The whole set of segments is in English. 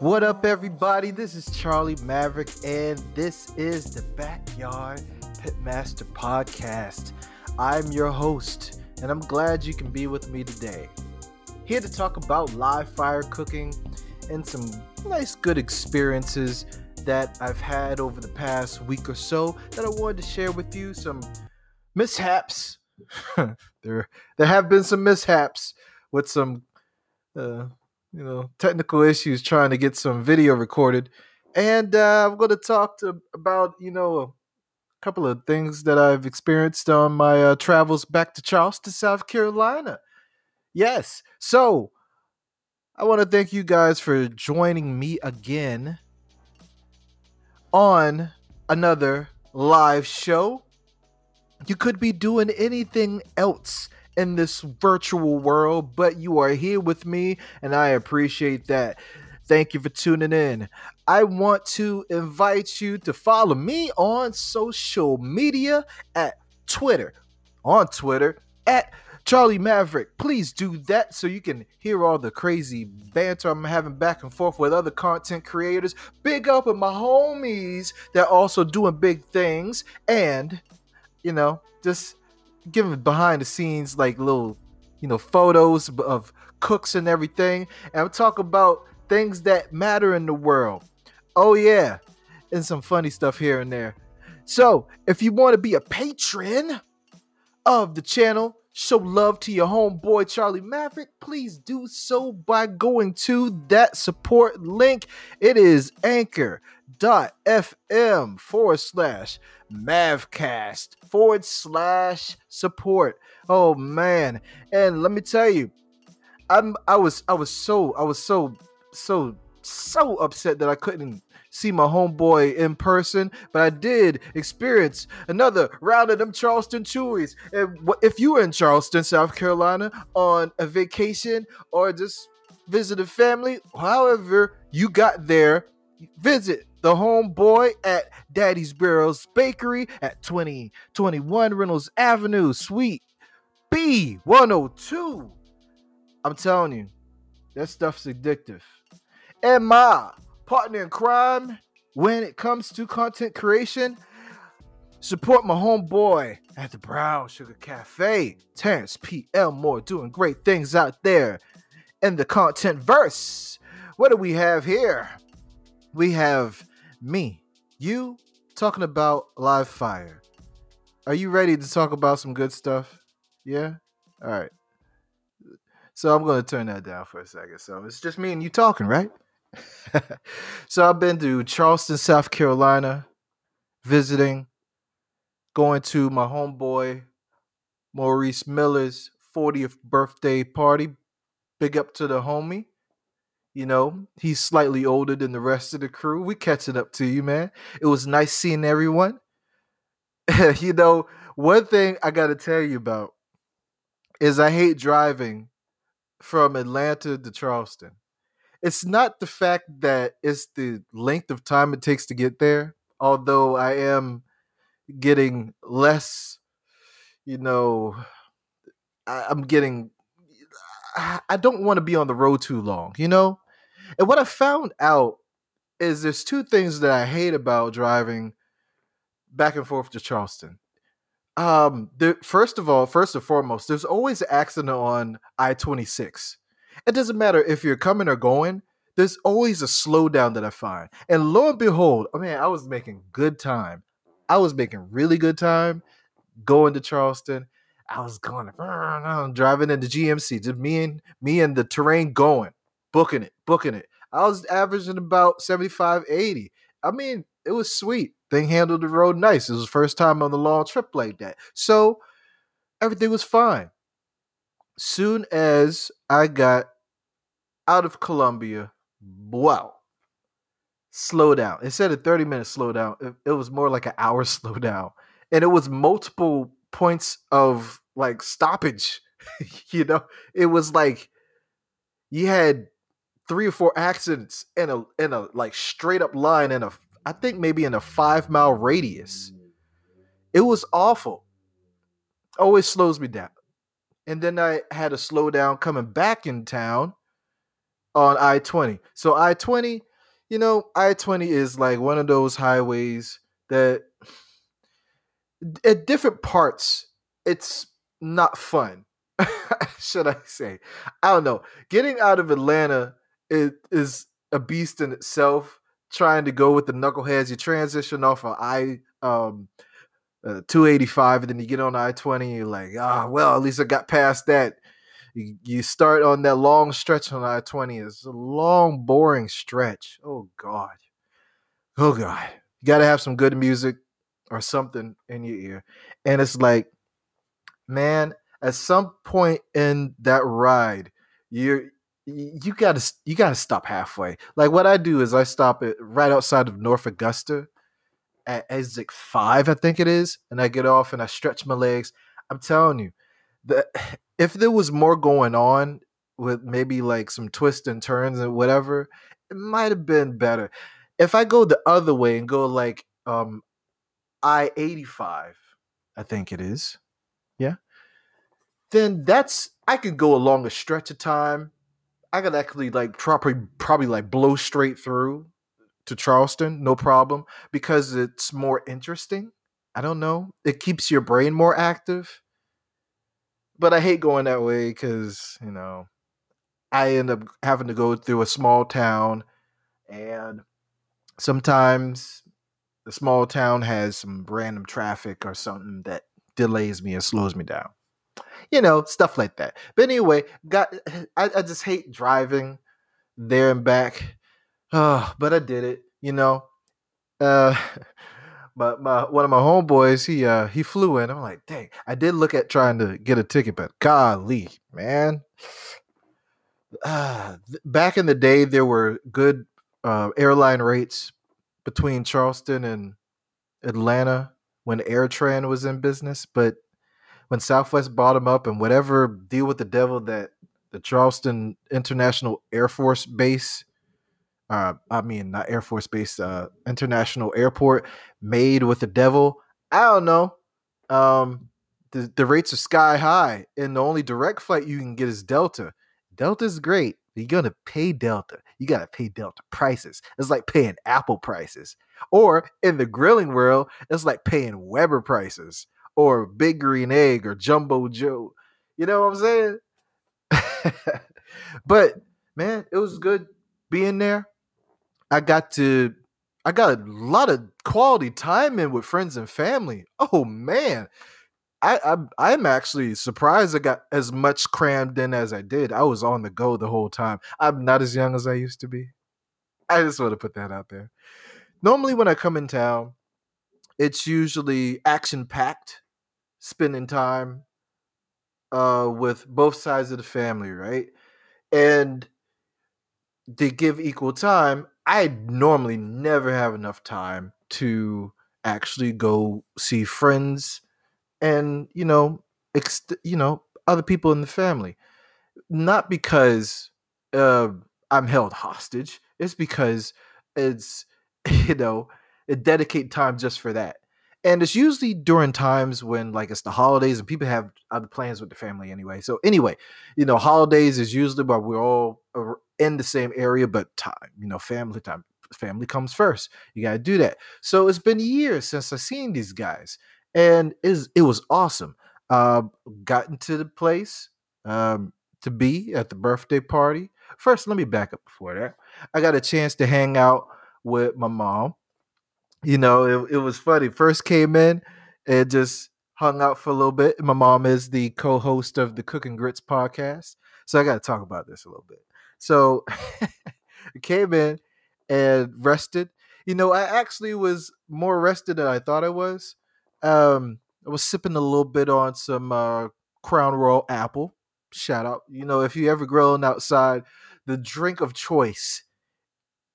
What up, everybody? This is Charlie Maverick, and this is the Backyard Pitmaster Podcast. I'm your host, and I'm glad you can be with me today. Here to talk about live fire cooking and some nice, good experiences that I've had over the past week or so that I wanted to share with you. Some mishaps. there, there have been some mishaps with some uh, you know, technical issues trying to get some video recorded. And uh, I'm going to talk to about, you know, a couple of things that I've experienced on my uh, travels back to Charleston, South Carolina. Yes. So I want to thank you guys for joining me again on another live show. You could be doing anything else in this virtual world, but you are here with me, and I appreciate that. Thank you for tuning in. I want to invite you to follow me on social media at Twitter, on Twitter at Charlie Maverick. Please do that so you can hear all the crazy banter I'm having back and forth with other content creators. Big up with my homies that are also doing big things. And, you know, just giving behind the scenes like little you know photos of cooks and everything and i'm talking about things that matter in the world. Oh yeah and some funny stuff here and there. So if you want to be a patron of the channel show love to your homeboy charlie maverick please do so by going to that support link it is anchor.fm forward slash Mavcast forward slash support. Oh man. And let me tell you, I'm I was I was so I was so so so upset that I couldn't see my homeboy in person, but I did experience another round of them Charleston Chewies. And if you were in Charleston, South Carolina, on a vacation or just visit a family, however you got there, visit the homeboy at Daddy's Girls Bakery at 2021 Reynolds Avenue, Suite B102. I'm telling you, that stuff's addictive. And my partner in crime when it comes to content creation, support my homeboy at the Brown Sugar Cafe, Terrence P. Elmore, doing great things out there in the content verse. What do we have here? We have me, you talking about live fire. Are you ready to talk about some good stuff? Yeah? All right. So I'm going to turn that down for a second. So it's just me and you talking, right? so I've been to Charleston, South Carolina, visiting, going to my homeboy Maurice Miller's 40th birthday party. Big up to the homie. You know, he's slightly older than the rest of the crew. We catching up to you, man. It was nice seeing everyone. you know, one thing I got to tell you about is I hate driving from Atlanta to Charleston. It's not the fact that it's the length of time it takes to get there, although I am getting less, you know, I, am getting I don't want to be on the road too long, you know? And what I found out is there's two things that I hate about driving back and forth to Charleston. Um, the, first of all, first and foremost, there's always an accident on I 26. It doesn't matter if you're coming or going, there's always a slowdown that I find. And lo and behold, oh I mean, I was making good time. I was making really good time going to Charleston. I was going, driving into GMC, just me and me and the terrain going booking it, booking it. I was averaging about 75, 80. I mean, it was sweet. Thing handled the road nice. It was the first time on the long trip like that. So everything was fine. Soon as I got out of Columbia, wow, slow down. Instead of 30 minutes slow down, it, it was more like an hour slow down. And it was multiple points of like stoppage. you know, it was like you had three or four accidents in a in a like straight up line in a I think maybe in a five mile radius. Mm. It was awful. Always slows me down. And then I had a slowdown coming back in town on I 20. So I 20, you know, I 20 is like one of those highways that at different parts, it's not fun. Should I say? I don't know. Getting out of Atlanta is, is a beast in itself. Trying to go with the knuckleheads, you transition off of I um uh, 285, and then you get on I 20. You're like, ah, well, at least I got past that. You, you start on that long stretch on I 20. It's a long, boring stretch. Oh, God. Oh, God. You got to have some good music or something in your ear. And it's like, man, at some point in that ride, you're you gotta you gotta stop halfway. Like what I do is I stop it right outside of North Augusta at exit five, I think it is, and I get off and I stretch my legs. I'm telling you, the if there was more going on with maybe like some twists and turns and whatever, it might have been better. If I go the other way and go like um I 85, I think it is. Yeah. Then that's I could go a stretch of time. I could actually like probably probably like blow straight through to Charleston, no problem, because it's more interesting. I don't know. It keeps your brain more active. But I hate going that way because, you know, I end up having to go through a small town and sometimes the small town has some random traffic or something that delays me and slows me down. You know, stuff like that. But anyway, got I, I just hate driving there and back Oh, but I did it, you know. Uh but my one of my homeboys, he uh he flew in. I'm like, dang, I did look at trying to get a ticket, but golly, man. Uh, back in the day, there were good uh, airline rates between Charleston and Atlanta when AirTran was in business, but when Southwest bought them up and whatever deal with the devil that the Charleston International Air Force Base uh, I mean, not Air Force Base, uh, International Airport, made with the devil. I don't know. Um, the, the rates are sky high, and the only direct flight you can get is Delta. Delta's great. You're gonna pay Delta. You gotta pay Delta prices. It's like paying Apple prices. Or in the grilling world, it's like paying Weber prices or Big Green Egg or Jumbo Joe. You know what I'm saying? but man, it was good being there. I got to I got a lot of quality time in with friends and family. Oh man. I, I I'm actually surprised I got as much crammed in as I did. I was on the go the whole time. I'm not as young as I used to be. I just want to put that out there. Normally when I come in town, it's usually action packed, spending time uh with both sides of the family, right? And they give equal time, I normally never have enough time to actually go see friends and you know ex- you know other people in the family. Not because uh, i'm held hostage it's because it's you know it dedicate time just for that. And it's usually during times when like it's the holidays and people have other plans with the family anyway. So anyway you know holidays is usually where we're all in the same area but time you know family time family comes first you got to do that so it's been years since i've seen these guys and is it was awesome got into the place um, to be at the birthday party first let me back up before that i got a chance to hang out with my mom you know, it, it was funny. First came in and just hung out for a little bit. My mom is the co-host of the Cooking Grits podcast, so I got to talk about this a little bit. So came in and rested. You know, I actually was more rested than I thought I was. Um, I was sipping a little bit on some uh, Crown Royal Apple. Shout out. You know, if you ever grilling outside, the drink of choice,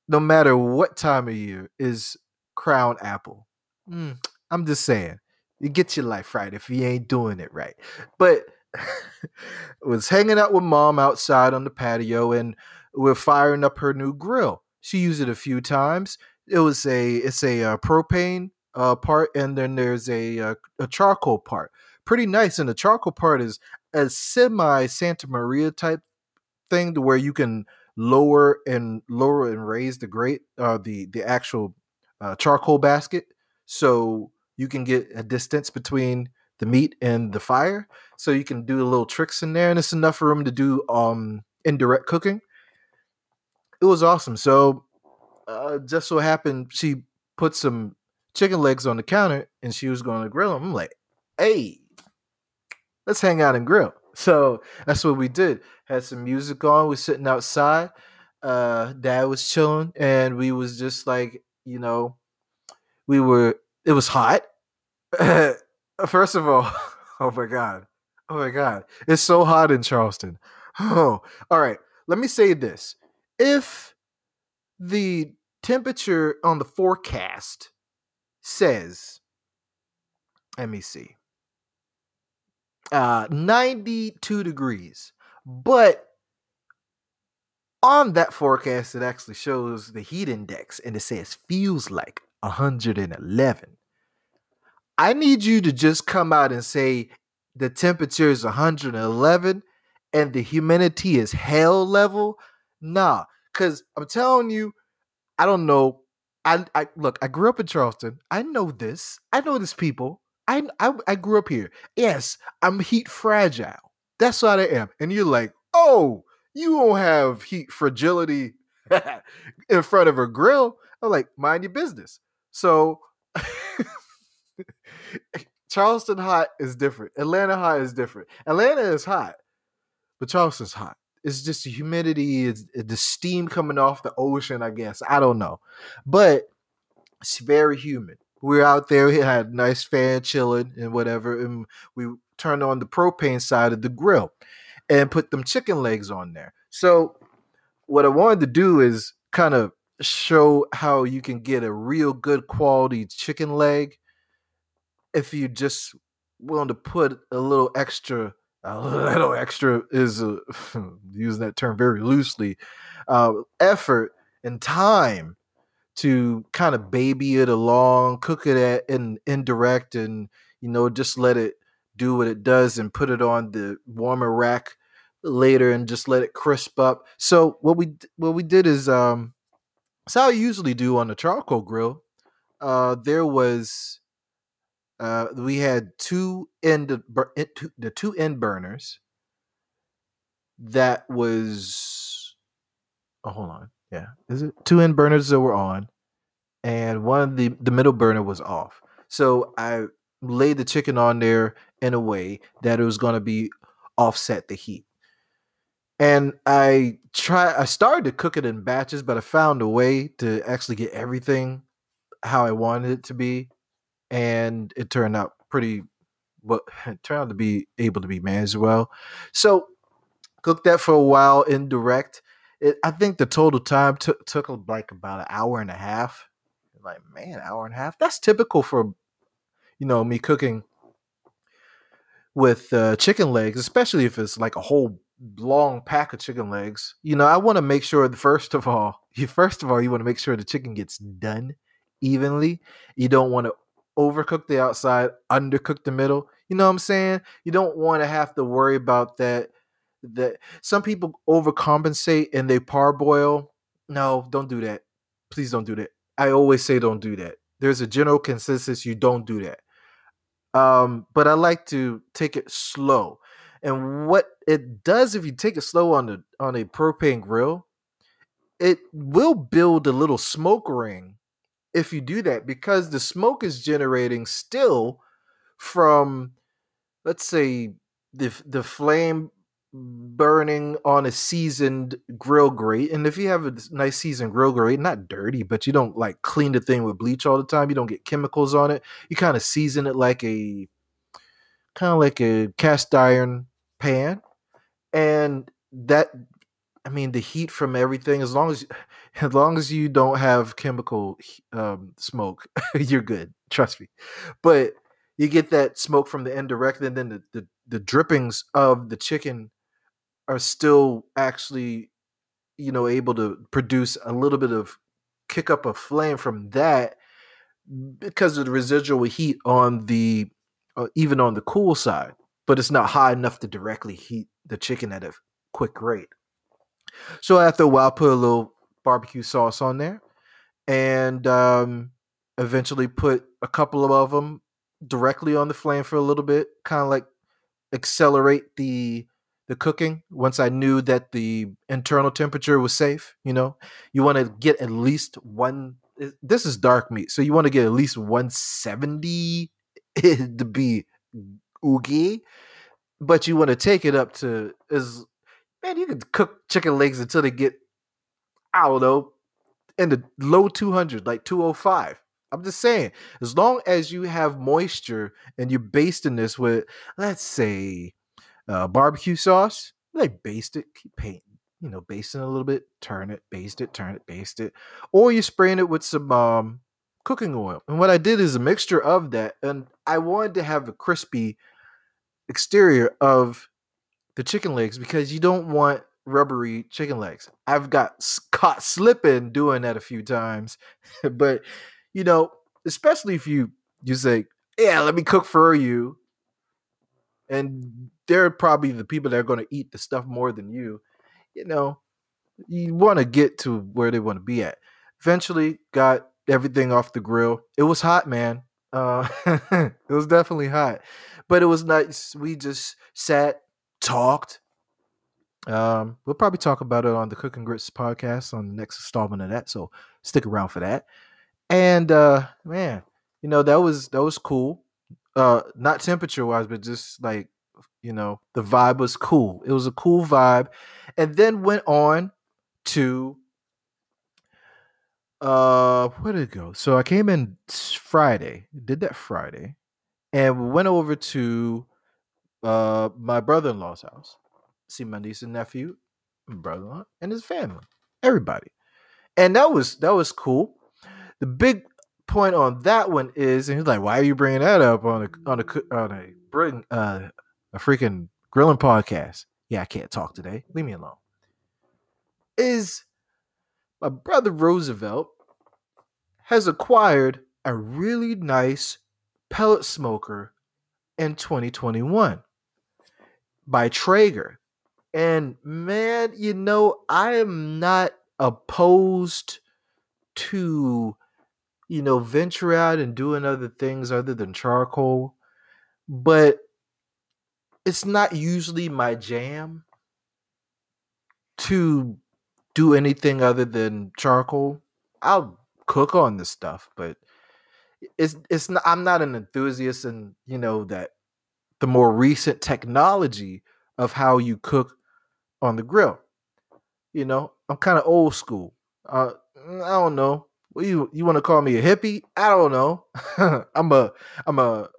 no matter what time of year, is crown apple. Mm, I'm just saying, you get your life right if you ain't doing it right. But was hanging out with mom outside on the patio, and we're firing up her new grill. She used it a few times. It was a it's a uh, propane uh, part, and then there's a, a uh, a charcoal part. Pretty nice, and the charcoal part is a semi Santa Maria type thing to where you can lower and lower and raise the grate, uh, the the actual uh, charcoal basket, so you can get a distance between the meat and the fire. So you can do little tricks in there, and it's enough room to do um indirect cooking. It was awesome. So uh, just so happened she put some chicken legs on the counter and she was going to grill them. I'm like, hey, let's hang out and grill. So that's what we did. Had some music on. We're sitting outside. Uh, dad was chilling, and we was just like, you know, we were. It was hot. First of all, oh my god, oh my god, it's so hot in Charleston. Oh, all right. Let me say this: if the temperature on the forecast says, let me see, uh, 92 degrees. But on that forecast, it actually shows the heat index and it says feels like 111. I need you to just come out and say the temperature is 111 and the humidity is hell level. Nah, because I'm telling you, I don't know. I, I look, I grew up in Charleston. I know this. I know this people. I, I I grew up here. Yes, I'm heat fragile. That's what I am. And you're like, oh, you won't have heat fragility in front of a grill. I'm like, mind your business. So Charleston hot is different. Atlanta hot is different. Atlanta is hot, but Charleston's hot. It's just the humidity, it's uh, the steam coming off the ocean, I guess. I don't know. But it's very humid we were out there. We had a nice fan chilling and whatever, and we turned on the propane side of the grill and put them chicken legs on there. So what I wanted to do is kind of show how you can get a real good quality chicken leg if you just willing to put a little extra a little extra is uh, using that term very loosely uh, effort and time to kind of baby it along, cook it at in indirect, and you know just let it do what it does, and put it on the warmer rack later, and just let it crisp up. So what we what we did is um, it's how I usually do on the charcoal grill. Uh, there was uh, we had two end the two end burners that was oh hold on yeah. Is it two end burners that were on, and one of the the middle burner was off. So I laid the chicken on there in a way that it was going to be offset the heat. And I try I started to cook it in batches, but I found a way to actually get everything how I wanted it to be, and it turned out pretty well. It turned out to be able to be managed well. So cooked that for a while indirect it, I think the total time took took like about an hour and a half. Like, man, hour and a half. That's typical for you know me cooking with uh, chicken legs, especially if it's like a whole long pack of chicken legs. You know, I want to make sure first of all, you first of all, you want to make sure the chicken gets done evenly. You don't want to overcook the outside, undercook the middle. You know what I'm saying? You don't want to have to worry about that that some people overcompensate and they parboil. No, don't do that. Please don't do that. I always say don't do that. There's a general consensus you don't do that. Um, but I like to take it slow. And what it does if you take it slow on the on a propane grill, it will build a little smoke ring if you do that because the smoke is generating still from let's say the the flame burning on a seasoned grill grate. And if you have a nice seasoned grill grate, not dirty, but you don't like clean the thing with bleach all the time, you don't get chemicals on it. You kind of season it like a kind of like a cast iron pan. And that I mean the heat from everything as long as as long as you don't have chemical um, smoke, you're good. Trust me. But you get that smoke from the indirect, and then the, the, the drippings of the chicken are still actually you know able to produce a little bit of kick up a flame from that because of the residual heat on the uh, even on the cool side but it's not high enough to directly heat the chicken at a quick rate So after a while, put a little barbecue sauce on there, and um, eventually put a couple of them directly on the flame for a little bit, kind of like accelerate the the cooking once I knew that the internal temperature was safe. You know, you want to get at least one. Eh, this is dark meat, so you want to get at least 170 to be oogie, but you want to take it up to as man. You can cook chicken legs until they get I don't know in the low 200, like 205. I'm just saying, as long as you have moisture and you're basting this with, let's say, uh, barbecue sauce, like baste it, keep painting, you know, basting a little bit, turn it, baste it, turn it, baste it, or you're spraying it with some um, cooking oil. And what I did is a mixture of that, and I wanted to have a crispy exterior of the chicken legs because you don't want rubbery chicken legs. I've got caught slipping doing that a few times, but you know, especially if you you say, "Yeah, let me cook for you," and they're probably the people that are going to eat the stuff more than you. You know, you want to get to where they want to be at. Eventually, got everything off the grill. It was hot, man. Uh, it was definitely hot, but it was nice. We just sat, talked. Um, we'll probably talk about it on the Cooking Grits podcast on the next installment of that. So stick around for that. And uh man, you know, that was that was cool. Uh not temperature wise, but just like you know, the vibe was cool. It was a cool vibe. And then went on to uh where did it go? So I came in Friday, did that Friday, and went over to uh my brother-in-law's house. See my niece and nephew, brother-in-law, and his family. Everybody. And that was that was cool the big point on that one is, and he's like, "Why are you bringing that up on a on a on a bring uh, a freaking grilling podcast?" Yeah, I can't talk today. Leave me alone. Is my brother Roosevelt has acquired a really nice pellet smoker in 2021 by Traeger. And man, you know, I am not opposed to you know, venture out and doing other things other than charcoal, but it's not usually my jam to do anything other than charcoal. I'll cook on this stuff, but it's it's not, I'm not an enthusiast and you know, that the more recent technology of how you cook on the grill. You know, I'm kind of old school. Uh, I don't know you you want to call me a hippie? I don't know. I'm a I'm a,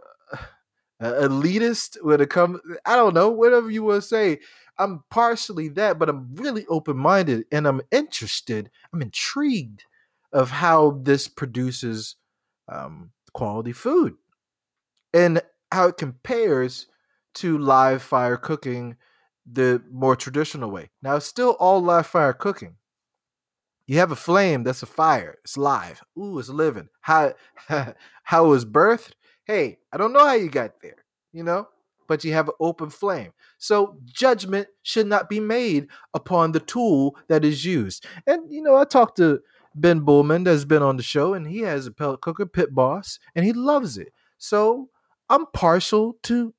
a, elitist when it comes. I don't know. Whatever you want to say. I'm partially that, but I'm really open minded and I'm interested. I'm intrigued of how this produces um, quality food and how it compares to live fire cooking the more traditional way. Now, it's still all live fire cooking you have a flame that's a fire. It's live. Ooh, it's living. How how it was birthed? Hey, I don't know how you got there, you know, but you have an open flame. So judgment should not be made upon the tool that is used. And you know, I talked to Ben Bullman that's been on the show, and he has a pellet cooker, Pit Boss, and he loves it. So I'm partial to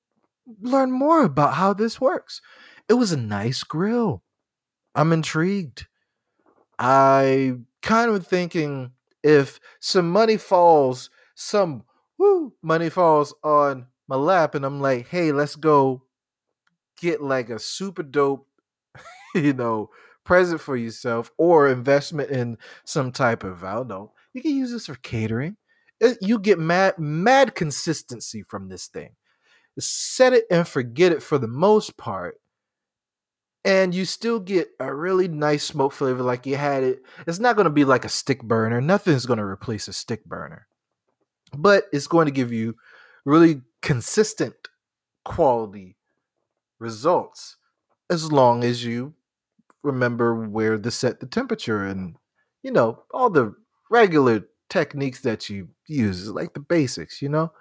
learn more about how this works. It was a nice grill. I'm intrigued. I kind of thinking if some money falls, some woo money falls on my lap, and I'm like, hey, let's go get like a super dope, you know, present for yourself or investment in some type of I don't know. You can use this for catering. It, you get mad mad consistency from this thing. Set it and forget it for the most part and you still get a really nice smoke flavor like you had it. It's not going to be like a stick burner. Nothing's going to replace a stick burner, but it's going to give you really consistent quality results as long as you remember where to set the temperature and you know all the regular techniques that you use like the basics you know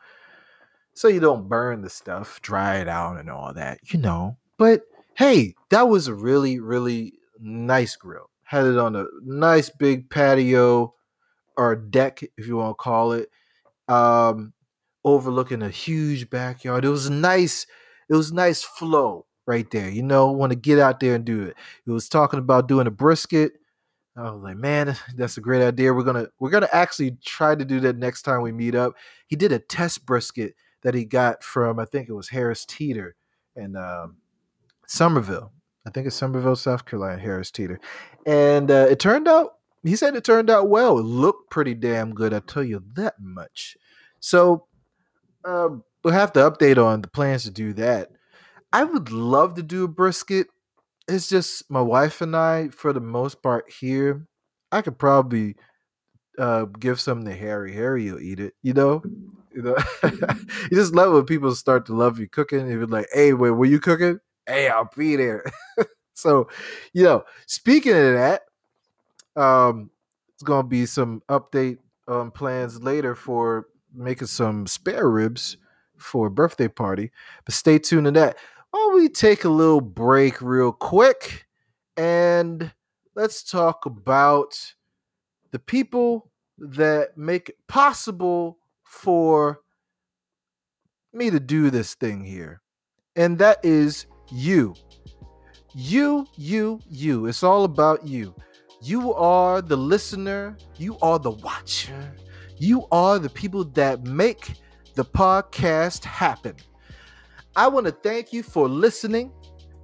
so you don't burn the stuff dry it out and all that you know but hey, that was a really, really nice grill. Had it on a nice big patio or deck, if you want to call it, um, overlooking a huge backyard. It was nice. It was nice flow right there. You know, want to get out there and do it. It was talking about doing a brisket. I was like, man, that's a great idea. We're gonna we're gonna actually try to do that next time we meet up. He did a test brisket that he got from I think it was Harris Teeter in um, Summerville. I think it's Summerville, South Carolina, Harris Teeter, and uh, it turned out. He said it turned out well. It looked pretty damn good. I tell you that much. So um, we'll have to update on the plans to do that. I would love to do a brisket. It's just my wife and I, for the most part, here. I could probably uh, give some to Harry. Harry will eat it. You know, you know. you just love when people start to love you cooking. If you're like, "Hey, wait, were you cooking?" Hey, I'll be there. so, you know, speaking of that, um, it's gonna be some update um plans later for making some spare ribs for a birthday party. But stay tuned to that. Why we take a little break real quick and let's talk about the people that make it possible for me to do this thing here. And that is you. You, you, you. It's all about you. You are the listener, you are the watcher, you are the people that make the podcast happen. I want to thank you for listening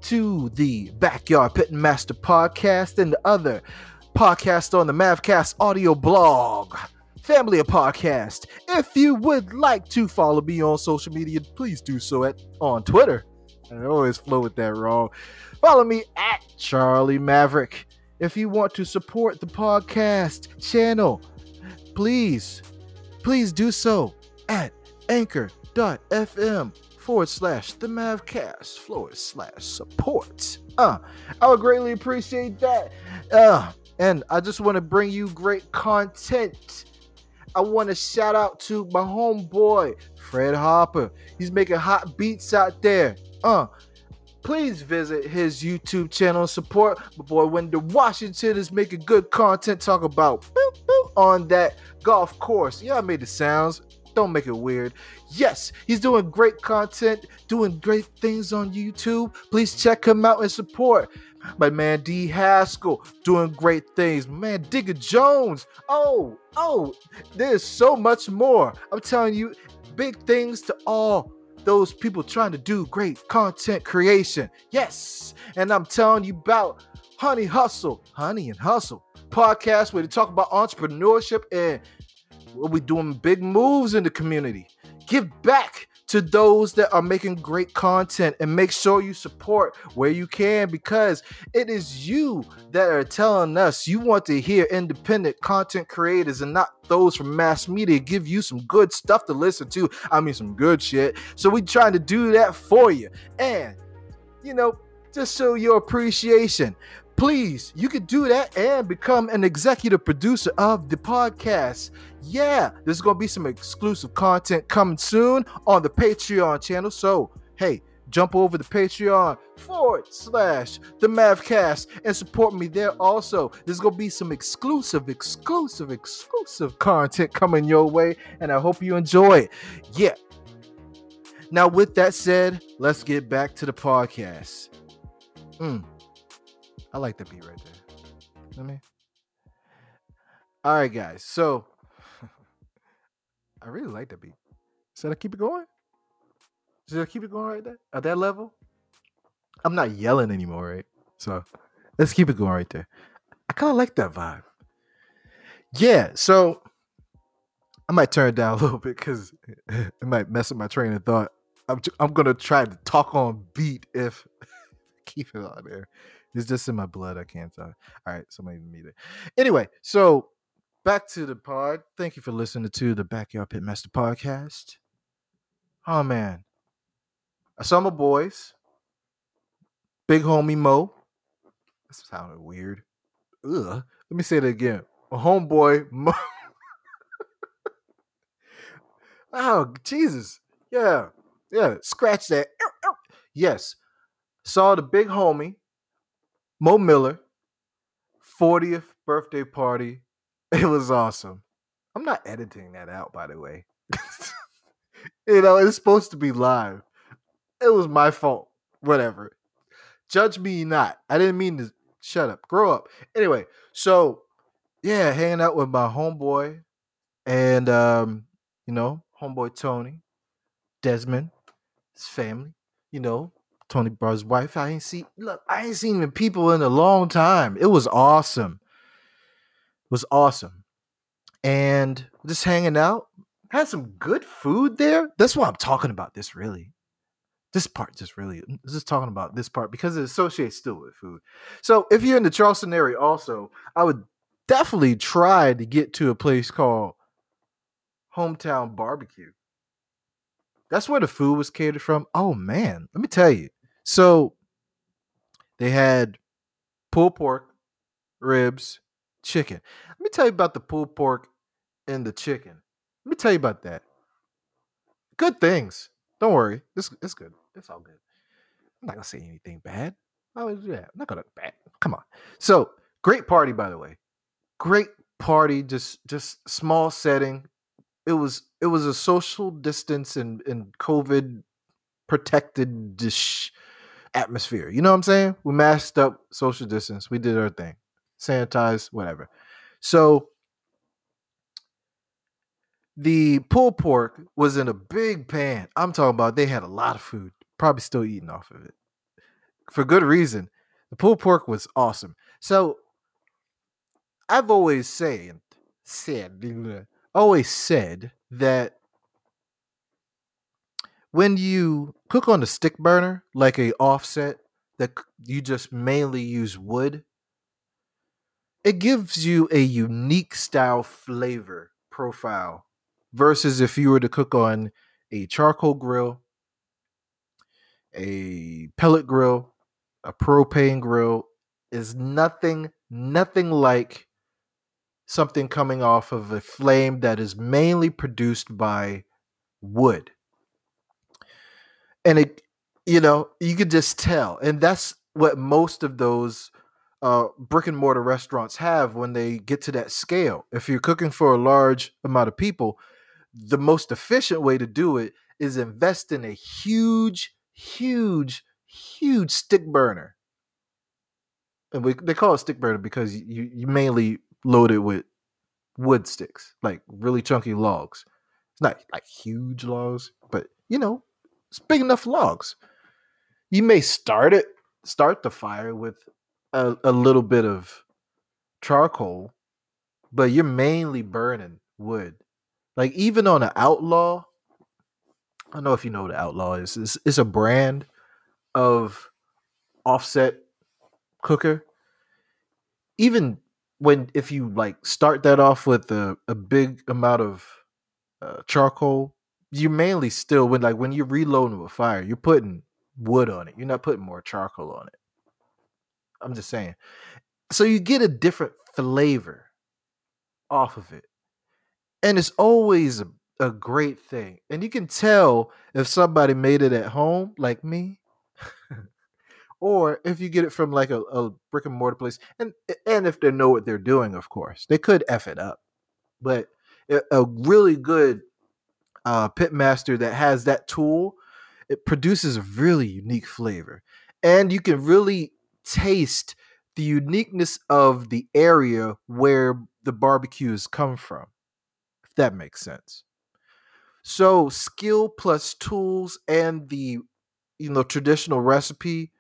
to the Backyard Pit Master podcast and the other podcast on the Mavcast audio blog, family of podcast. If you would like to follow me on social media, please do so at on Twitter. I always flow with that wrong. Follow me at Charlie Maverick. If you want to support the podcast channel, please, please do so at anchor.fm forward slash the Mavcast forward slash support. Uh, I would greatly appreciate that. Uh, and I just want to bring you great content. I want to shout out to my homeboy, Fred Harper. He's making hot beats out there. Uh, please visit his YouTube channel and support my boy Wendell Washington is making good content. Talk about boop, boop, on that golf course. Yeah, I made the sounds. Don't make it weird. Yes, he's doing great content, doing great things on YouTube. Please check him out and support. My man D Haskell doing great things. Man, Digger Jones. Oh, oh, there's so much more. I'm telling you, big things to all those people trying to do great content creation. Yes. And I'm telling you about Honey Hustle, Honey and Hustle podcast where they talk about entrepreneurship and be doing big moves in the community. Give back to those that are making great content and make sure you support where you can because it is you that are telling us you want to hear independent content creators and not those from mass media give you some good stuff to listen to. I mean, some good shit. So we trying to do that for you. And, you know, just show your appreciation please, you could do that and become an executive producer of the podcast. Yeah, there's going to be some exclusive content coming soon on the Patreon channel. So, hey, jump over to Patreon forward slash the Mavcast and support me there also. There's going to be some exclusive, exclusive, exclusive content coming your way, and I hope you enjoy it. Yeah. Now, with that said, let's get back to the podcast. Mm. I like the beat right there. I mean, all right, guys. So I really like the beat. Should I keep it going? Should I keep it going right there at that level? I'm not yelling anymore, right? So let's keep it going right there. I kind of like that vibe. Yeah. So I might turn it down a little bit because it might mess up my train of thought. I'm, I'm gonna try to talk on beat if keep it on there. It's just in my blood. I can't talk. All right, somebody meet it. Anyway, so back to the pod. Thank you for listening to the Backyard Pitmaster podcast. Oh man, I saw my boys. Big homie Mo. This sounded weird. Ugh. Let me say it again. A homeboy Mo. oh Jesus. Yeah. Yeah. Scratch that. Yes. Saw the big homie Mo Miller 40th birthday party. It was awesome. I'm not editing that out, by the way. you know, it's supposed to be live. It was my fault. Whatever. Judge me not. I didn't mean to shut up. Grow up. Anyway, so yeah, hanging out with my homeboy and um, you know, homeboy Tony, Desmond, his family, you know, Tony Barr's wife. I ain't see look, I ain't seen the people in a long time. It was awesome. It was awesome. And just hanging out. Had some good food there. That's why I'm talking about this really. This part just really just talking about this part because it associates still with food. So if you're in the Charleston area also, I would definitely try to get to a place called Home Team Barbecue. That's where the food was catered from. Oh man, let me tell you. So they had pulled pork, ribs, chicken. Let me tell you about the pulled pork and the chicken. Let me tell you about that. Good things. Don't worry. It's it's good. It's all good. I'm not gonna say anything bad. Would do that? I'm not gonna bad. Come on. So great party, by the way. Great party. Just just small setting. It was it was a social distance and and COVID protected dish atmosphere. You know what I'm saying? We masked up, social distance. We did our thing, sanitized, whatever. So the pulled pork was in a big pan. I'm talking about they had a lot of food, probably still eating off of it for good reason. The pulled pork was awesome. So I've always said, said, always said that when you cook on a stick burner, like a offset that you just mainly use wood, it gives you a unique style flavor profile versus if you were to cook on a charcoal grill, a pellet grill, a propane grill is nothing nothing like something coming off of a flame that is mainly produced by wood and it you know you could just tell and that's what most of those uh, brick and mortar restaurants have when they get to that scale. If you're cooking for a large amount of people the most efficient way to do it is invest in a huge huge huge stick burner. And we, they call it stick burner because you, you mainly load it with wood sticks like really chunky logs. It's not like huge logs but you know it's big enough logs. You may start it, start the fire with a, a little bit of charcoal, but you're mainly burning wood. Like even on an outlaw, I don't know if you know what outlaw is. It's, it's a brand of offset cooker. Even when if you like start that off with a, a big amount of uh, charcoal you mainly still when like when you're reloading with fire, you're putting wood on it. You're not putting more charcoal on it. I'm just saying. So you get a different flavor off of it. And it's always a, a great thing. And you can tell if somebody made it at home, like me, or if you get it from like a, a, brick and mortar place, and and if they know what they're doing, of course, they could f it up. But a really good uh, pitmaster that has that tool, it produces a really unique flavor, and you can really taste the uniqueness of the area where the barbecues come from. If that makes sense. So skill plus tools and the you know traditional recipe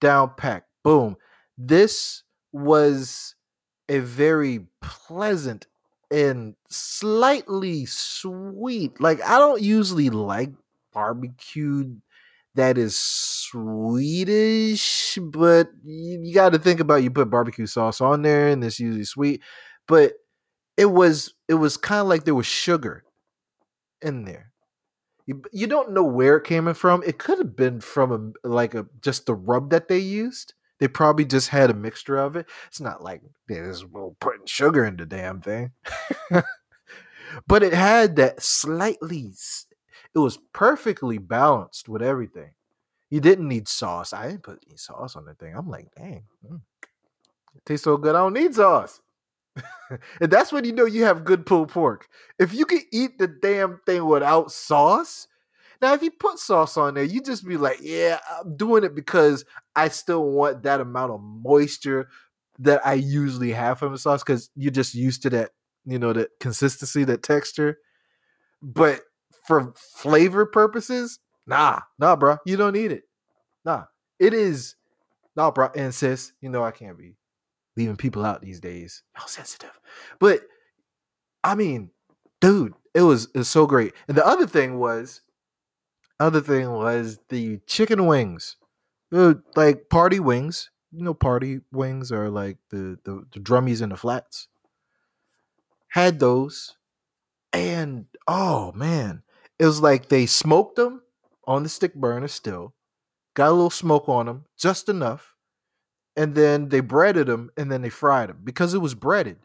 down pack. Boom. This was a very pleasant and slightly sweet. Like I don't usually like barbecue that is Swedish, but you, you got to think about you put barbecue sauce on there and it's usually sweet. But it was it was kind of like there was sugar in there. You, you don't know where it came from. It could have been from a like a just the rub that they used. They probably just had a mixture of it. It's not like they just putting sugar in the damn thing. but it had that slightly it was perfectly balanced with everything. You didn't need sauce. I didn't put any sauce on the thing. I'm like, dang. Mm. tastes so good, I don't need sauce. and that's when you know you have good pulled pork. If you can eat the damn thing without sauce, now if you put sauce on there, you just be like, yeah, I'm doing it because I still want that amount of moisture that I usually have from the sauce because you're just used to that, you know, that consistency, that texture. But for flavor purposes, nah, nah, bro, you don't need it. Nah, it is, nah, bro. And sis, you know I can't be leaving people out these days. How sensitive. But I mean, dude, it was it was so great. And the other thing was, other thing was the chicken wings, like party wings. You know, party wings are like the the, the drummies and the flats. Had those, and oh man, it was like they smoked them on the stick burner still, got a little smoke on them, just enough, and then they breaded them and then they fried them because it was breaded.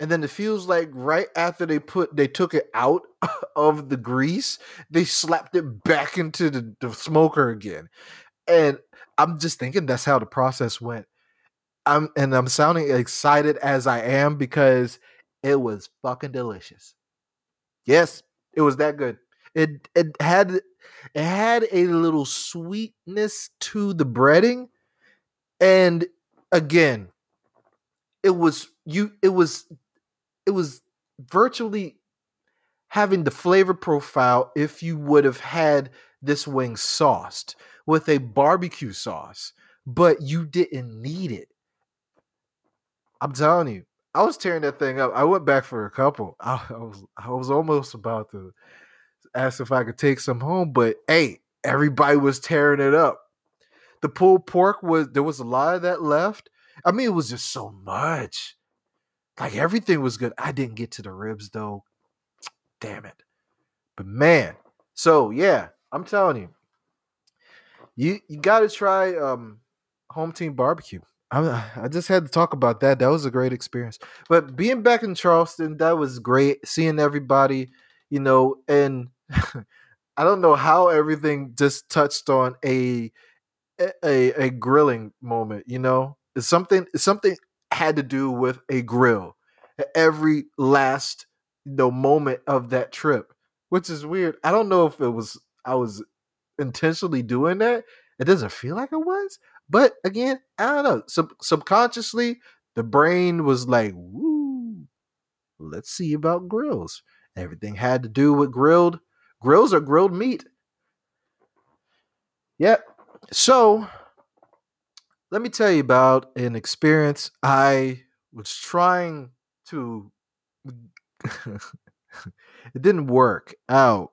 And then it feels like right after they put they took it out of the grease, they slapped it back into the, the smoker again. And I'm just thinking that's how the process went. I'm and I'm sounding excited as I am because it was fucking delicious. Yes, it was that good. It it had it had a little sweetness to the breading, and again, it was you. It was it was virtually having the flavor profile if you would have had this wing sauced with a barbecue sauce, but you didn't need it. I'm telling you, I was tearing that thing up. I went back for a couple. I, was I was almost about to ask if I could take some home, but hey, everybody was tearing it up. The pulled pork was there was a lot of that left. I mean, it was just so much. Like everything was good. I didn't get to the ribs though. Damn it. But man, so yeah, I'm telling you, you you got to try um Home Team Barbecue. I I just had to talk about that. That was a great experience. But being back in Charleston, that was great. Seeing everybody, you know, and I don't know how everything just touched on a a a grilling moment. You know, it's something something had to do with a grill. Every last you know moment of that trip, which is weird. I don't know if it was I was intentionally doing that. It doesn't feel like it was, but again, I don't know. Sub- subconsciously, the brain was like, "Woo, let's see about grills." Everything had to do with grilled grills or grilled meat. Yep. So, let me tell you about an experience I was trying to. it didn't work out.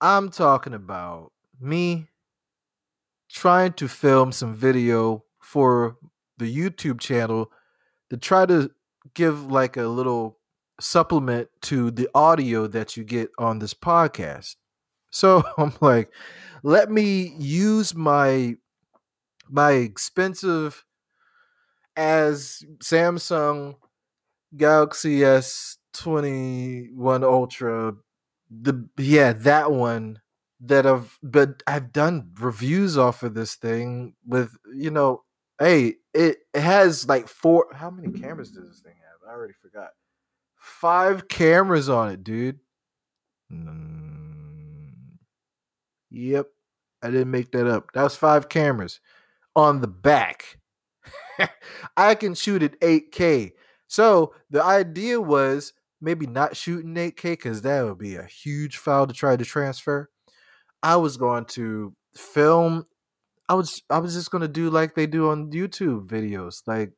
I'm talking about me trying to film some video for the YouTube channel to try to give like a little supplement to the audio that you get on this podcast. So I'm like, let me use my my expensive as Samsung Galaxy S21 Ultra the yeah, that one that I've but I've done reviews off of this thing with you know, hey, it, it has like four. How many cameras does this thing have? I already forgot. Five cameras on it, dude. Mm, yep, I didn't make that up. That was five cameras on the back. I can shoot at 8K. So the idea was maybe not shooting 8K because that would be a huge file to try to transfer. I was going to film. I was I was just gonna do like they do on YouTube videos, like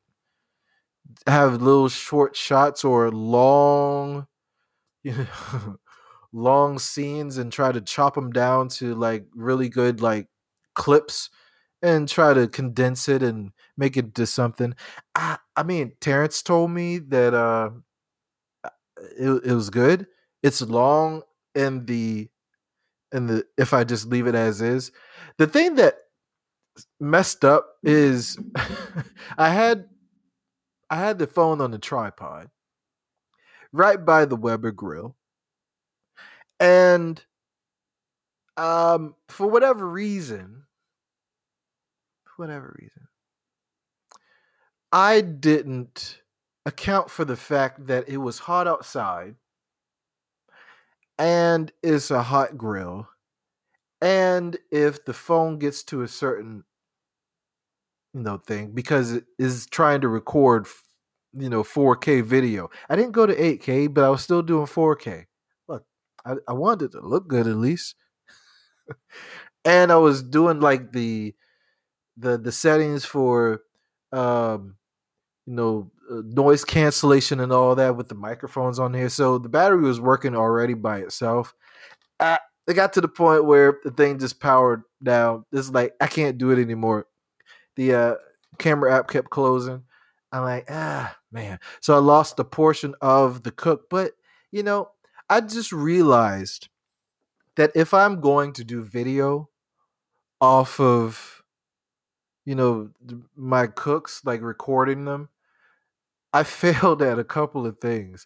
have little short shots or long, you know, long scenes, and try to chop them down to like really good like clips, and try to condense it and make it to something. I I mean, Terrence told me that uh, it, it was good. It's long in the and the if I just leave it as is. The thing that messed up is I had I had the phone on the tripod right by the Weber grill. And um for whatever reason whatever reason, I didn't account for the fact that it was hot outside and it's a hot grill. And if the phone gets to a certain you know thing because it is trying to record you know 4K video. I didn't go to 8K, but I was still doing 4K. Look, I, I wanted it to look good at least. and I was doing like the the the settings for um you know uh, noise cancellation and all that with the microphones on here. So the battery was working already by itself. I, it got to the point where the thing just powered down. It's like I can't do it anymore. The uh, camera app kept closing. I'm like, ah, man. So I lost a portion of the cook. But, you know, I just realized that if I'm going to do video off of, you know, my cooks, like recording them, I failed at a couple of things.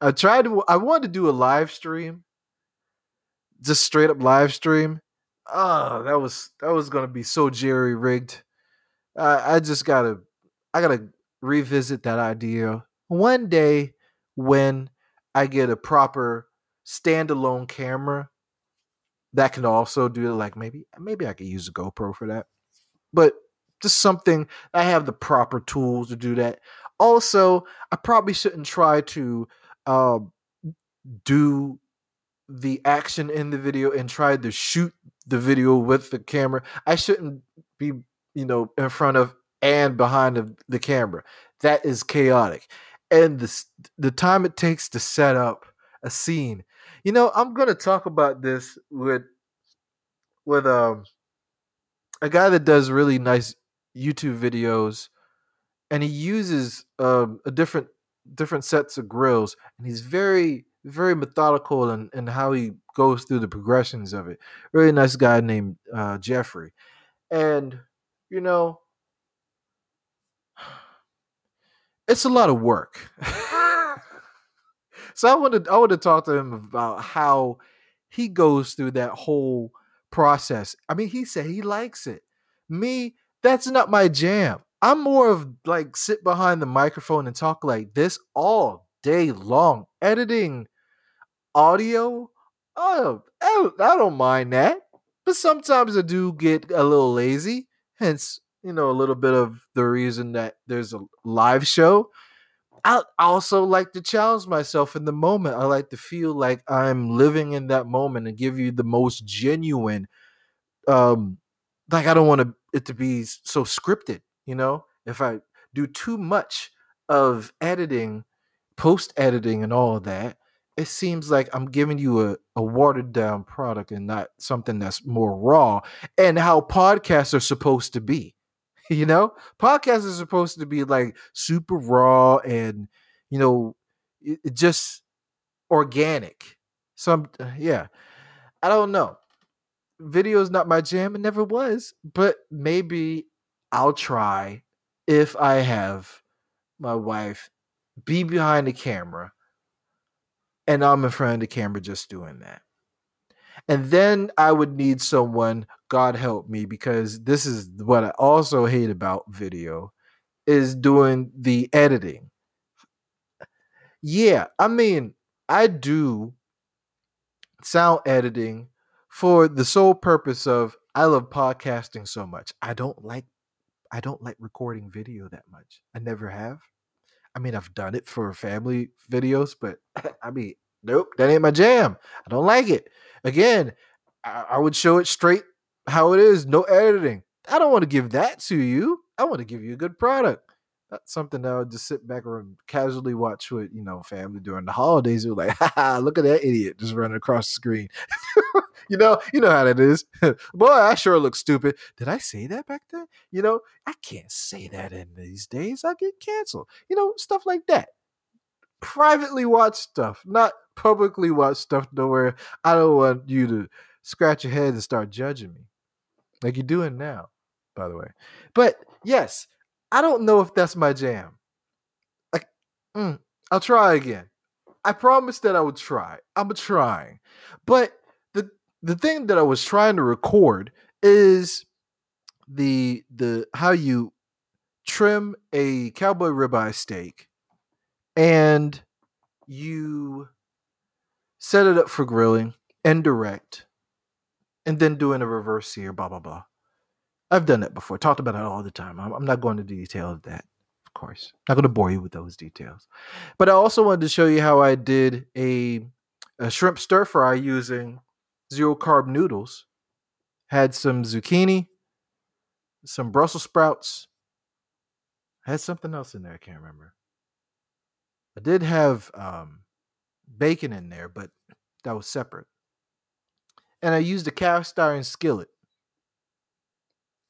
I tried to, I wanted to do a live stream, just straight up live stream. Oh, that was that was gonna be so jerry rigged. I, I just gotta I gotta revisit that idea one day when I get a proper standalone camera that can also do it. Like maybe maybe I could use a GoPro for that, but just something I have the proper tools to do that. Also, I probably shouldn't try to uh, do the action in the video and try to shoot the video with the camera. I shouldn't be, you know, in front of and behind the, the camera. That is chaotic. And the the time it takes to set up a scene. You know, I'm going to talk about this with with um a guy that does really nice YouTube videos and he uses um, a different different sets of grills and he's very very methodical in, in how he goes through the progressions of it. Really nice guy named uh, Jeffrey. And you know, it's a lot of work. so I wanted I want to talk to him about how he goes through that whole process. I mean, he said he likes it. Me, that's not my jam. I'm more of like sit behind the microphone and talk like this all day long, editing audio. Oh, oh I don't mind that. But sometimes I do get a little lazy. Hence, you know, a little bit of the reason that there's a live show. I also like to challenge myself in the moment. I like to feel like I'm living in that moment and give you the most genuine. Um, like I don't want it to be so scripted. You know, if I do too much of editing, post editing, and all that, it seems like I'm giving you a, a watered down product and not something that's more raw. And how podcasts are supposed to be. You know, podcasts are supposed to be like super raw and you know, just organic. So I'm, uh, yeah, I don't know. Video is not my jam. It never was, but maybe I'll try if I have my wife be behind the camera and I'm in front of the camera just doing that. And then I would need someone, God help me, because this is what I also hate about video is doing the editing. Yeah, I mean, I do sound editing for the sole purpose of I love podcasting so much. I don't like I don't like recording video that much. I never have. I mean, I've done it for family videos, but I mean, nope, that ain't my jam. I don't like it. Again, I, I would show it straight how it is, no editing. I don't want to give that to you. I want to give you a good product. That's something that I would just sit back and casually watch with, you know, family during the holidays. It was like, ha, look at that idiot just running across the screen. you know, you know how that is. Boy, I sure look stupid. Did I say that back then? You know, I can't say that in these days. I get canceled. You know, stuff like that. Privately watch stuff, not publicly watch stuff nowhere. I don't want you to scratch your head and start judging me. Like you're doing now, by the way. But yes, I don't know if that's my jam. Like, mm, I'll try again. I promised that I would try. I'm trying. But the the thing that I was trying to record is the the how you trim a cowboy ribeye steak and you set it up for grilling and direct and then doing a reverse sear blah blah blah. I've done that before talked about it all the time i'm, I'm not going into detail of that of course not going to bore you with those details. But i also wanted to show you how i did a, a shrimp stir fry using zero carb noodles. Had some zucchini some brussels sprouts. Had something else in there i can't remember. I did have um, bacon in there but that was separate and i used a cast iron skillet.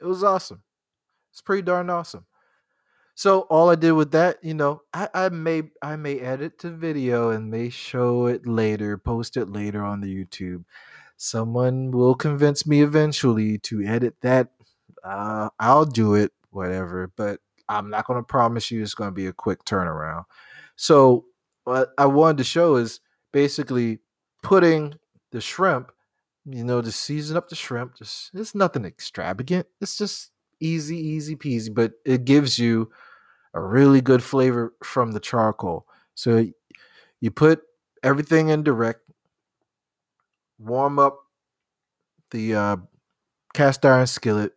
It was awesome. It's pretty darn awesome. So all i did with that you know i, I may i may edit the video and may show it later post it later on the youtube. Someone will convince me eventually to edit that. Uh, i'll do it whatever but i'm not going to promise you it's going to be a quick turnaround. So what i wanted to show is basically putting the shrimp you know to season up the shrimp just it's nothing extravagant it's just easy easy peasy but it gives you a really good flavor from the charcoal so you put everything in direct warm up the uh, cast iron skillet,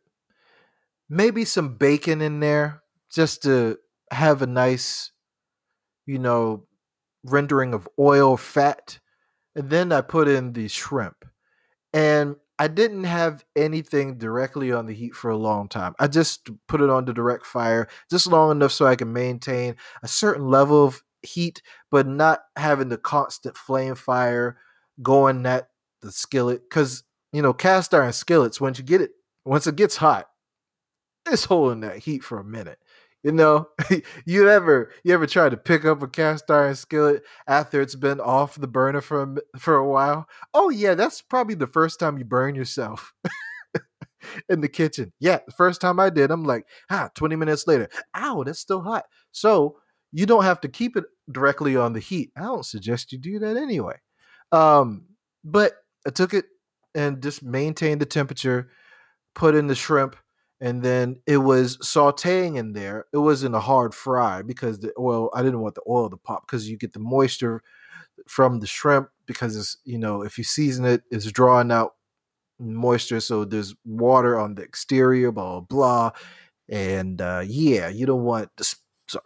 maybe some bacon in there just to have a nice, you know, rendering of oil, fat. And then I put in the shrimp. And I didn't have anything directly on the heat for a long time. I just put it on the direct fire just long enough so I can maintain a certain level of heat, but not having the constant flame fire going that the skillet because you know cast iron skillets once you get it once it gets hot it's holding that heat for a minute you know you ever you ever try to pick up a cast iron skillet after it's been off the burner for a, for a while? Oh yeah that's probably the first time you burn yourself in the kitchen. Yeah the first time i did i'm like ah 20 minutes later. Ow that's still hot. So you don't have to keep it directly on the heat. I don't suggest you do that anyway. Um but I took it and just maintained the temperature, put in the shrimp, and then it was sauteing in there. It wasn't a hard fry because the oil, I didn't want the oil to pop because you get the moisture from the shrimp because it's, you know, if you season it, it's drawing out moisture. So there's water on the exterior, blah, blah, blah. And uh, yeah, you don't want the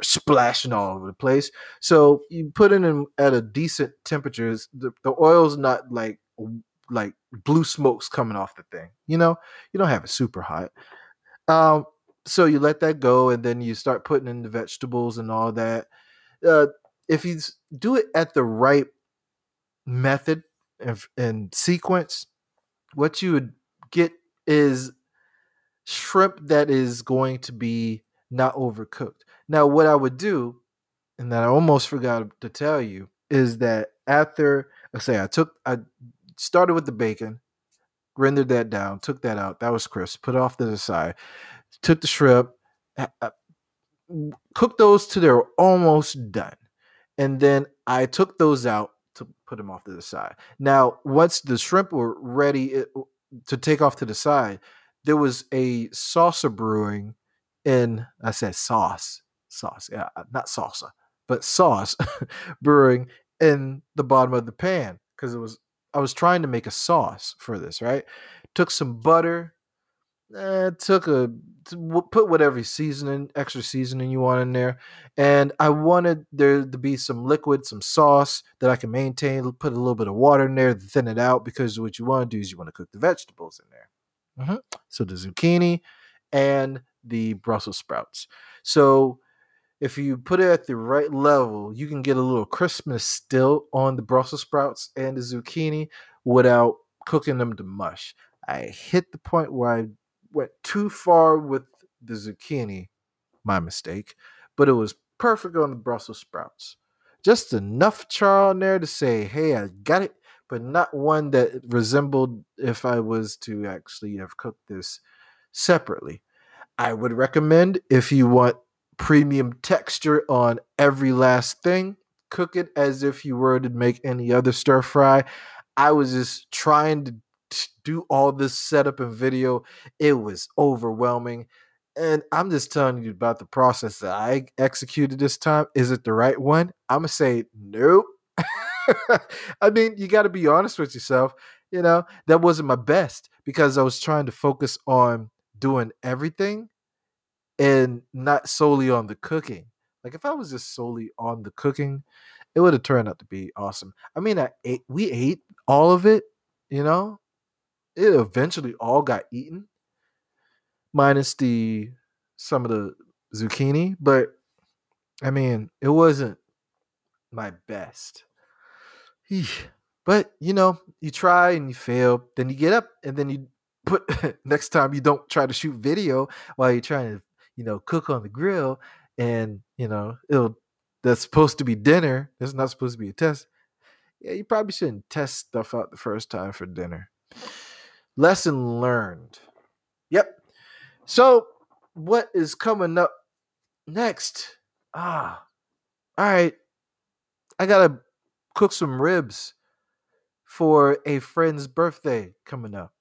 splashing all over the place. So you put it in at a decent temperature. The, the oil's not like like blue smokes coming off the thing. You know, you don't have it super hot. Um, so you let that go, and then you start putting in the vegetables and all that. Uh, if you do it at the right method and, and sequence, what you would get is shrimp that is going to be not overcooked. Now, what I would do, and that I almost forgot to tell you, is that after, let's say I took, I started with the bacon, rendered that down, took that out. That was crisp. Put it off to the side. Took the shrimp, cooked those to they're almost done, and then I took those out to put them off to the side. Now, once the shrimp were ready to take off to the side, there was a salsa brewing in. I said sauce, sauce, yeah, uh, not salsa, but sauce brewing in the bottom of the pan because it was I was trying to make a sauce for this, right? Took some butter, eh, took a put whatever seasoning, extra seasoning you want in there, and I wanted there to be some liquid, some sauce that I can maintain. Put a little bit of water in there to thin it out because what you want to do is you want to cook the vegetables in there. Mm-hmm. So the zucchini and the Brussels sprouts. So if you put it at the right level, you can get a little crispness still on the Brussels sprouts and the zucchini without cooking them to mush. I hit the point where I went too far with the zucchini, my mistake, but it was perfect on the Brussels sprouts. Just enough char on there to say, hey, I got it, but not one that resembled if I was to actually have cooked this separately. I would recommend if you want premium texture on every last thing. Cook it as if you were to make any other stir fry. I was just trying to do all this setup and video. It was overwhelming. And I'm just telling you about the process that I executed this time. Is it the right one? I'm going to say nope. I mean, you got to be honest with yourself. You know, that wasn't my best because I was trying to focus on doing everything and not solely on the cooking. Like if I was just solely on the cooking, it would have turned out to be awesome. I mean, I ate, we ate all of it, you know. It eventually all got eaten, minus the some of the zucchini. But I mean, it wasn't my best. But you know, you try and you fail, then you get up and then you put next time you don't try to shoot video while you're trying to, you know, cook on the grill and you know, it'll that's supposed to be dinner. It's not supposed to be a test. Yeah, you probably shouldn't test stuff out the first time for dinner. Lesson learned. Yep. So, what is coming up next? Ah, all right. I gotta cook some ribs for a friend's birthday coming up.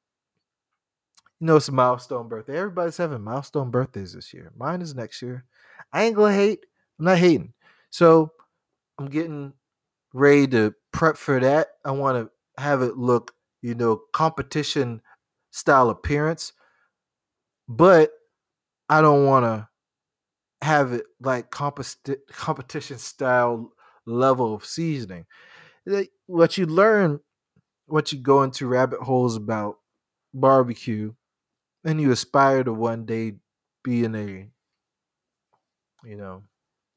You know, it's a milestone birthday. Everybody's having milestone birthdays this year. Mine is next year. I ain't gonna hate. I'm not hating. So I'm getting ready to prep for that. I want to have it look, you know, competition style appearance, but I don't want to have it like competi- competition style level of seasoning. What you learn, what you go into rabbit holes about barbecue, and you aspire to one day be in a, you know,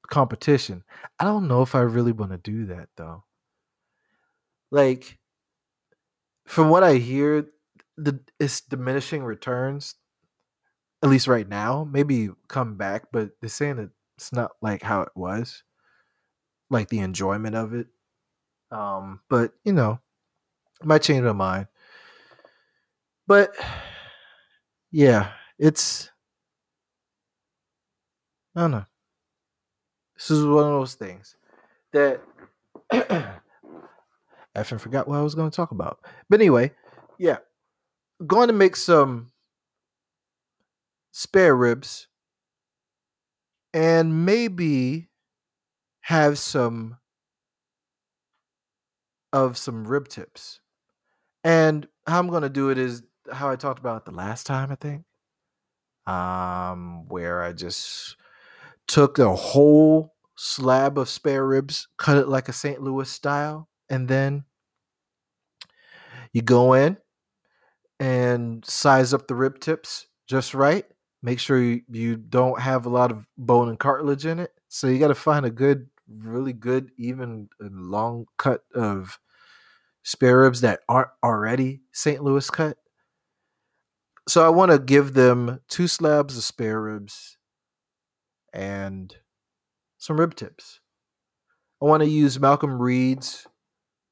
competition. I don't know if I really want to do that though. Like from what I hear, the it's diminishing returns. At least right now, maybe come back, but they're saying that it's not like how it was, like the enjoyment of it. Um, but you know, might change my mind. But yeah, it's I don't know. This is one of those things that I effing forgot what I was going to talk about. But anyway, yeah, going to make some spare ribs and maybe have some of some rib tips. And how I'm going to do it is how I talked about the last time, I think. Um, where I just took a whole slab of spare ribs, cut it like a St. Louis style, and then you go in and size up the rib tips just right. Make sure you, you don't have a lot of bone and cartilage in it. So you got to find a good, really good, even long cut of spare ribs that aren't already St. Louis cut. So I want to give them two slabs of spare ribs and some rib tips. I want to use Malcolm Reed's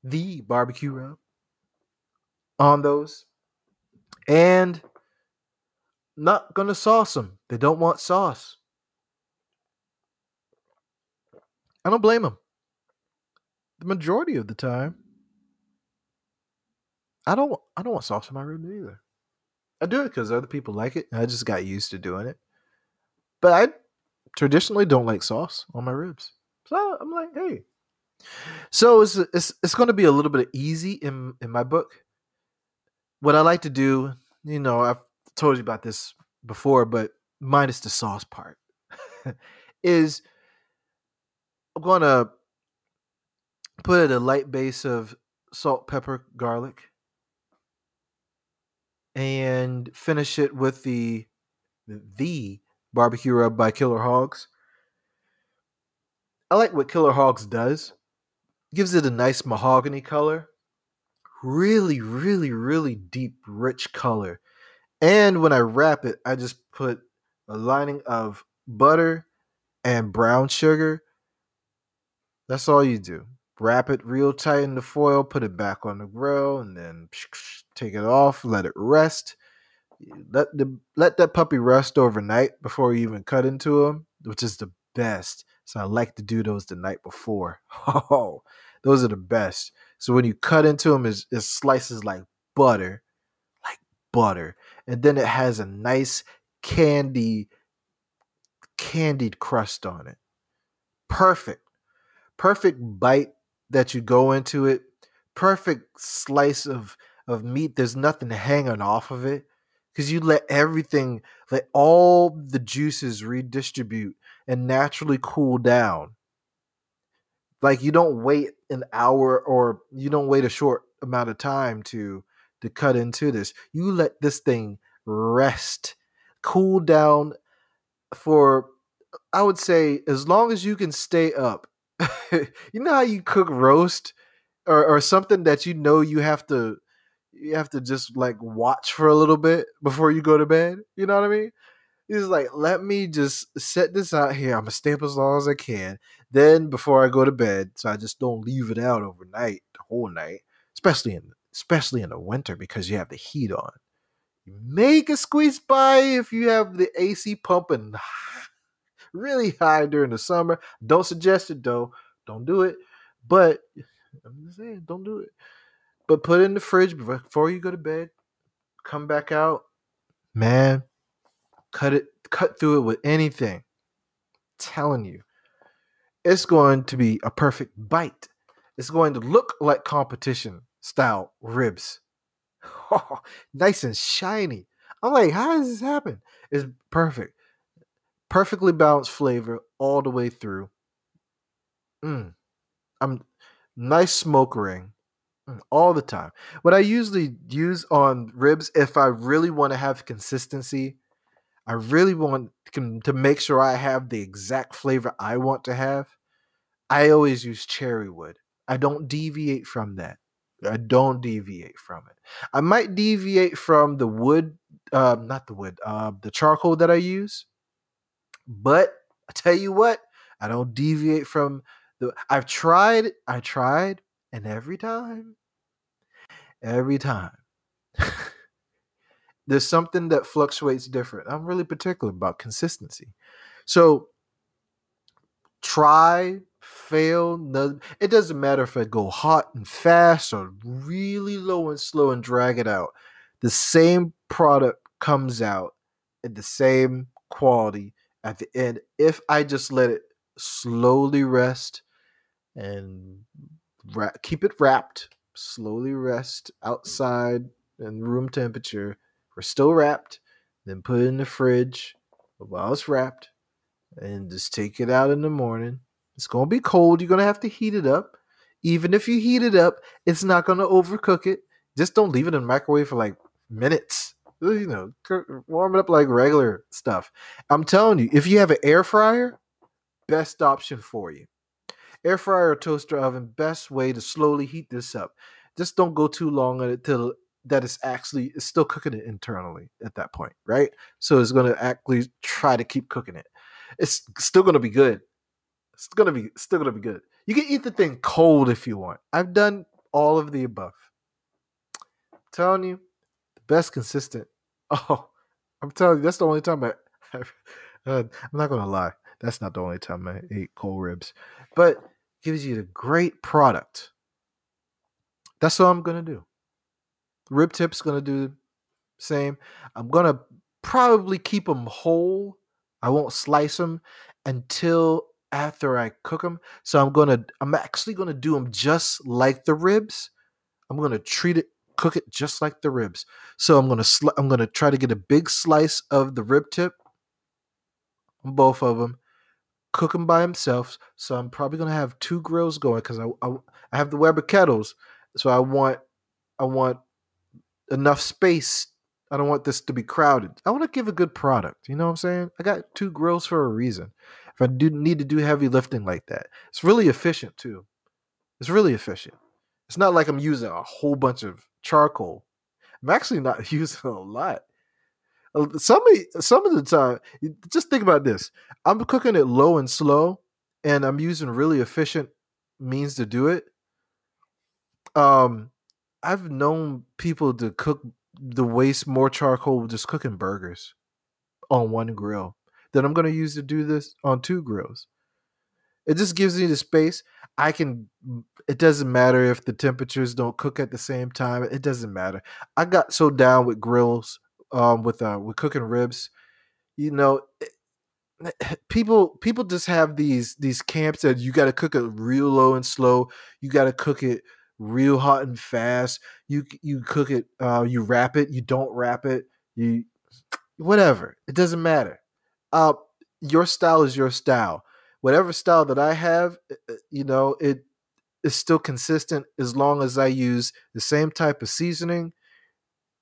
The Barbecue Rub on those. And not going to sauce them. They don't want sauce. I don't blame them. The majority of the time, I don't. I don't want sauce in my ribs either. I do it because other people like it. I just got used to doing it. But I traditionally don't like sauce on my ribs. So I'm like, hey. So it's it's it's going to be a little bit easy in in my book. What I like to do, you know, I've told you about this before, but minus the sauce part, is I'm going to put a light base of salt, pepper, garlic, and finish it with the the barbecue rub by Killer Hogs. I like what Killer Hogs does. Gives it a nice mahogany color. Really, really, really deep, rich color. And when I wrap it, I just put a lining of butter and brown sugar. That's all you do. Wrap it real tight in the foil, put it back on the grill, and then take it off, let it rest let the let that puppy rest overnight before you even cut into him, which is the best. So I like to do those the night before. Oh, those are the best. So when you cut into them, it, it slices like butter. Like butter, and then it has a nice candy candied crust on it. Perfect. Perfect bite that you go into it. Perfect slice of of meat. There's nothing hanging off of it because you let everything, let all the juices redistribute and naturally cool down. Like you don't wait an hour or you don't wait a short amount of time to to cut into this. You let this thing rest, cool down for I would say as long as you can stay up. you know how you cook roast or, or something that you know you have to you have to just like watch for a little bit before you go to bed. You know what I mean? He's like, let me just set this out here. I'm gonna stay up as long as I can. Then before I go to bed, so I just don't leave it out overnight, the whole night, especially in especially in the winter because you have the heat on. You make a squeeze by if you have the AC pumping really high during the summer. Don't suggest it though. Don't do it. But I'm just saying, don't do it. But put it in the fridge before you go to bed. Come back out, man. Cut it, cut through it with anything. I'm telling you, it's going to be a perfect bite. It's going to look like competition style ribs. Oh, nice and shiny. I'm like, how does this happen? It's perfect. Perfectly balanced flavor all the way through. Mm. I'm nice smoke ring all the time. What I usually use on ribs, if I really want to have consistency, I really want to make sure I have the exact flavor I want to have. I always use cherry wood. I don't deviate from that. I don't deviate from it. I might deviate from the wood, uh, not the wood, uh, the charcoal that I use. But I tell you what, I don't deviate from the. I've tried, I tried, and every time, every time, there's something that fluctuates different. I'm really particular about consistency. So try fail. It doesn't matter if I go hot and fast or really low and slow and drag it out. The same product comes out at the same quality at the end if I just let it slowly rest and ra- keep it wrapped, slowly rest outside and room temperature. We're still wrapped, then put it in the fridge while it's wrapped, and just take it out in the morning it's going to be cold. You're going to have to heat it up. Even if you heat it up, it's not going to overcook it. Just don't leave it in the microwave for like minutes. You know, warm it up like regular stuff. I'm telling you, if you have an air fryer, best option for you. Air fryer or toaster oven, best way to slowly heat this up. Just don't go too long on it till that it's actually it's still cooking it internally at that point, right? So it's going to actually try to keep cooking it. It's still going to be good. It's gonna be still gonna be good. You can eat the thing cold if you want. I've done all of the above. I'm telling you, the best consistent. Oh, I'm telling you, that's the only time I. uh, I'm not gonna lie. That's not the only time I ate cold ribs, but gives you the great product. That's what I'm gonna do. Rib tips gonna do the same. I'm gonna probably keep them whole. I won't slice them until after I cook them. So I'm gonna, I'm actually gonna do them just like the ribs. I'm gonna treat it, cook it just like the ribs. So I'm gonna, sl- I'm gonna try to get a big slice of the rib tip, both of them, cook them by themselves. So I'm probably gonna have two grills going because I, I, I have the Weber kettles. So I want, I want enough space I don't want this to be crowded. I want to give a good product. You know what I'm saying? I got two grills for a reason if I do need to do heavy lifting like that. It's really efficient too. It's really efficient. It's not like I'm using a whole bunch of charcoal. I'm actually not using a lot. Some of, some of the time, just think about this. I'm cooking it low and slow, and I'm using really efficient means to do it. Um, I've known people to cook the waste more charcoal just cooking burgers on one grill that I'm going to use to do this on two grills. It just gives me the space. I can. It doesn't matter if the temperatures don't cook at the same time. It doesn't matter. I got so down with grills, um, with uh, with cooking ribs. You know, people people just have these these camps that you got to cook it real low and slow. You got to cook it real hot and fast. You you cook it. Uh, you wrap it. You don't wrap it. You whatever. It doesn't matter. Uh, your style is your style. Whatever style that I have, uh, you know, it is still consistent as long as I use the same type of seasoning,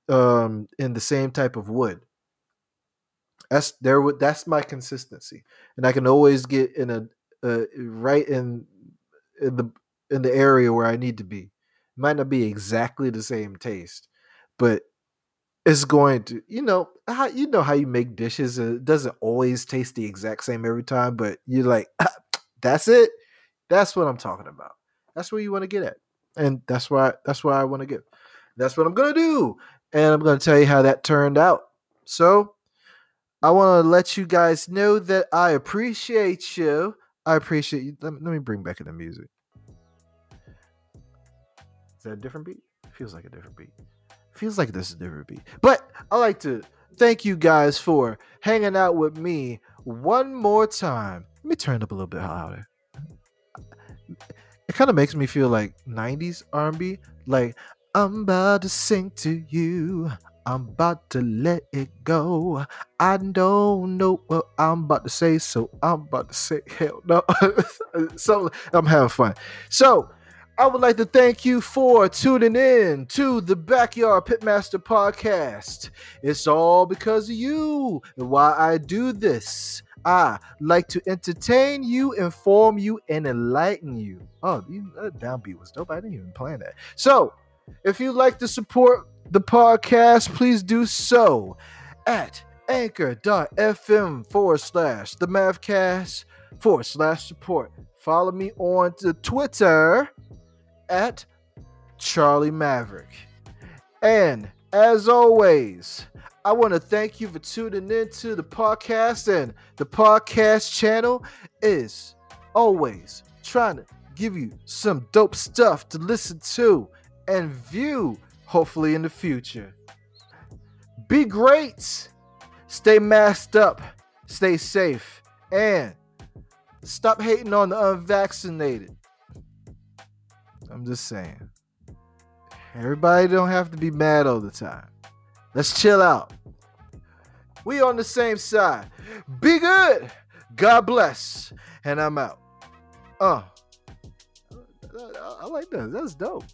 um, and the same type of wood. That's there. That's my consistency, and I can always get in a uh, right in in the in the area where I need to be. Might not be exactly the same taste, but it's going to you know how you know how you make dishes it doesn't always taste the exact same every time but you're like that's it that's what i'm talking about that's where you want to get at and that's why that's why i want to get that's what i'm gonna do and i'm gonna tell you how that turned out so i want to let you guys know that i appreciate you i appreciate you let me, let me bring back in the music is that a different beat feels like a different beat feels like this is a different beat. But I like to thank you guys for hanging out with me one more time. Let me turn it up a little bit louder. It kind of makes me feel like 90s R&B. Like I'm about to sing to you. I'm about to let it go. I don't know what I'm about to say, so I'm about to say hell no. so I'm having fun. So I would like to thank you for tuning in to the Backyard Pitmaster podcast. It's all because of you and why I do this. I like to entertain you, inform you, and enlighten you. Oh, that downbeat was dope. I didn't even plan that. So, if you'd like to support the podcast, please do so at anchor.fm forward slash the Mavcast forward slash support. Follow me on to Twitter at Charlie Maverick. And as always, I want to thank you for tuning in to the podcast. And the podcast channel is always trying to give you some dope stuff to listen to and view, hopefully, in the future. Be great, stay masked up, stay safe, and stop hating on the unvaccinated. I'm just saying. Everybody don't have to be mad all the time. Let's chill out. We on the same side. Be good. God bless. And I'm out. Uh. I, I like that. That's dope.